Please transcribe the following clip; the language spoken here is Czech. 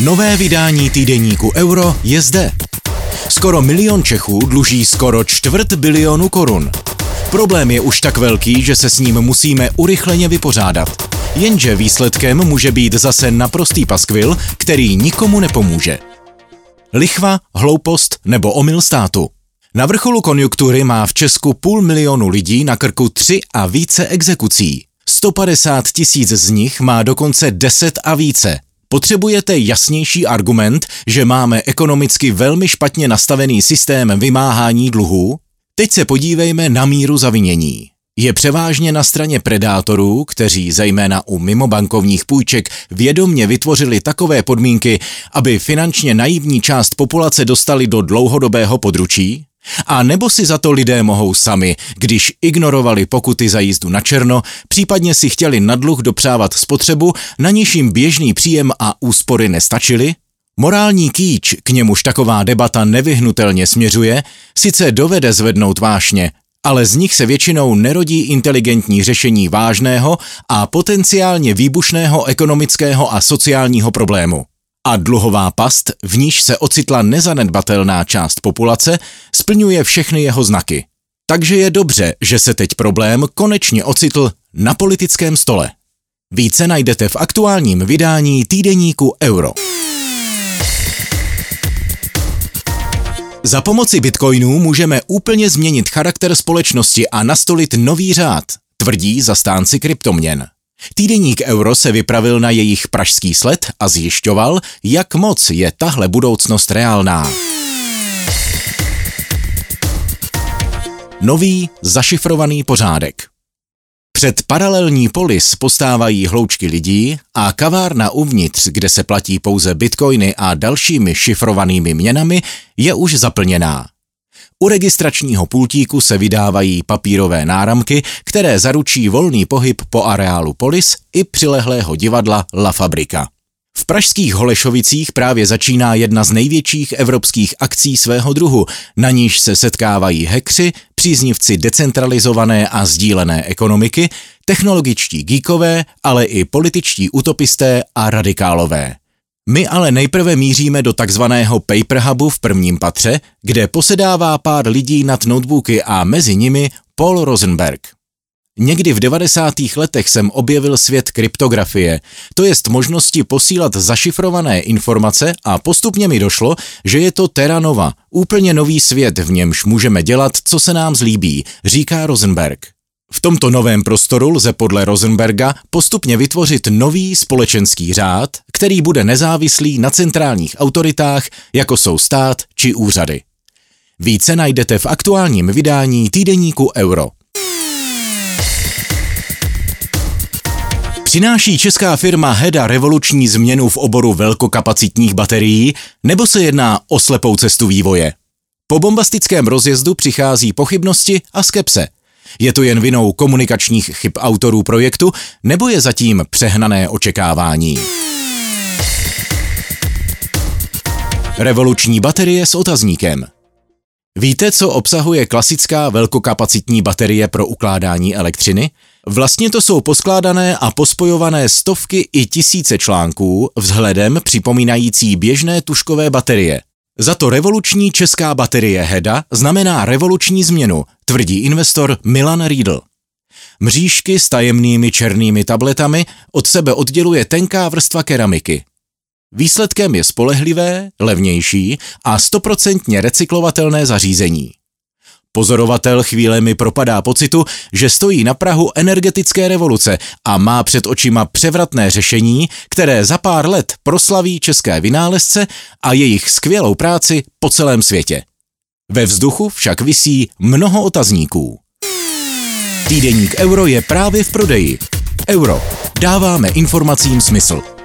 Nové vydání týdeníku Euro je zde. Skoro milion Čechů dluží skoro čtvrt bilionu korun. Problém je už tak velký, že se s ním musíme urychleně vypořádat. Jenže výsledkem může být zase naprostý paskvil, který nikomu nepomůže. Lichva, hloupost nebo omyl státu. Na vrcholu konjunktury má v Česku půl milionu lidí na krku tři a více exekucí. 150 tisíc z nich má dokonce 10 a více. Potřebujete jasnější argument, že máme ekonomicky velmi špatně nastavený systém vymáhání dluhů? Teď se podívejme na míru zavinění. Je převážně na straně predátorů, kteří zejména u mimobankovních půjček vědomně vytvořili takové podmínky, aby finančně naivní část populace dostali do dlouhodobého područí? A nebo si za to lidé mohou sami, když ignorovali pokuty za jízdu na černo, případně si chtěli na dluh dopřávat spotřebu, na níž jim běžný příjem a úspory nestačily? Morální kýč, k němuž taková debata nevyhnutelně směřuje, sice dovede zvednout vášně, ale z nich se většinou nerodí inteligentní řešení vážného a potenciálně výbušného ekonomického a sociálního problému. A dluhová past, v níž se ocitla nezanedbatelná část populace, splňuje všechny jeho znaky. Takže je dobře, že se teď problém konečně ocitl na politickém stole. Více najdete v aktuálním vydání týdeníku Euro. Za pomoci bitcoinů můžeme úplně změnit charakter společnosti a nastolit nový řád, tvrdí zastánci kryptoměn. Týdeník Euro se vypravil na jejich pražský sled a zjišťoval, jak moc je tahle budoucnost reálná. Nový zašifrovaný pořádek. Před paralelní polis postávají hloučky lidí a kavárna uvnitř, kde se platí pouze bitcoiny a dalšími šifrovanými měnami, je už zaplněná. U registračního pultíku se vydávají papírové náramky, které zaručí volný pohyb po areálu Polis i přilehlého divadla La Fabrika. V pražských Holešovicích právě začíná jedna z největších evropských akcí svého druhu, na níž se setkávají hekři, příznivci decentralizované a sdílené ekonomiky, technologičtí geekové, ale i političtí utopisté a radikálové. My ale nejprve míříme do takzvaného Paper Hubu v prvním patře, kde posedává pár lidí nad notebooky a mezi nimi Paul Rosenberg. Někdy v 90. letech jsem objevil svět kryptografie, to jest možnosti posílat zašifrované informace a postupně mi došlo, že je to Terra Nova, úplně nový svět, v němž můžeme dělat, co se nám zlíbí, říká Rosenberg. V tomto novém prostoru lze podle Rosenberga postupně vytvořit nový společenský řád, který bude nezávislý na centrálních autoritách, jako jsou stát či úřady. Více najdete v aktuálním vydání týdeníku Euro. Přináší česká firma Heda revoluční změnu v oboru velkokapacitních baterií, nebo se jedná o slepou cestu vývoje? Po bombastickém rozjezdu přichází pochybnosti a skepse. Je to jen vinou komunikačních chyb autorů projektu, nebo je zatím přehnané očekávání? Revoluční baterie s otazníkem. Víte, co obsahuje klasická velkokapacitní baterie pro ukládání elektřiny? Vlastně to jsou poskládané a pospojované stovky i tisíce článků vzhledem připomínající běžné tuškové baterie. Za to revoluční česká baterie HEDA znamená revoluční změnu, tvrdí investor Milan Riedl. Mřížky s tajemnými černými tabletami od sebe odděluje tenká vrstva keramiky. Výsledkem je spolehlivé, levnější a stoprocentně recyklovatelné zařízení. Pozorovatel chvílemi propadá pocitu, že stojí na Prahu energetické revoluce a má před očima převratné řešení, které za pár let proslaví české vynálezce a jejich skvělou práci po celém světě. Ve vzduchu však visí mnoho otazníků. Týdeník Euro je právě v prodeji. Euro. Dáváme informacím smysl.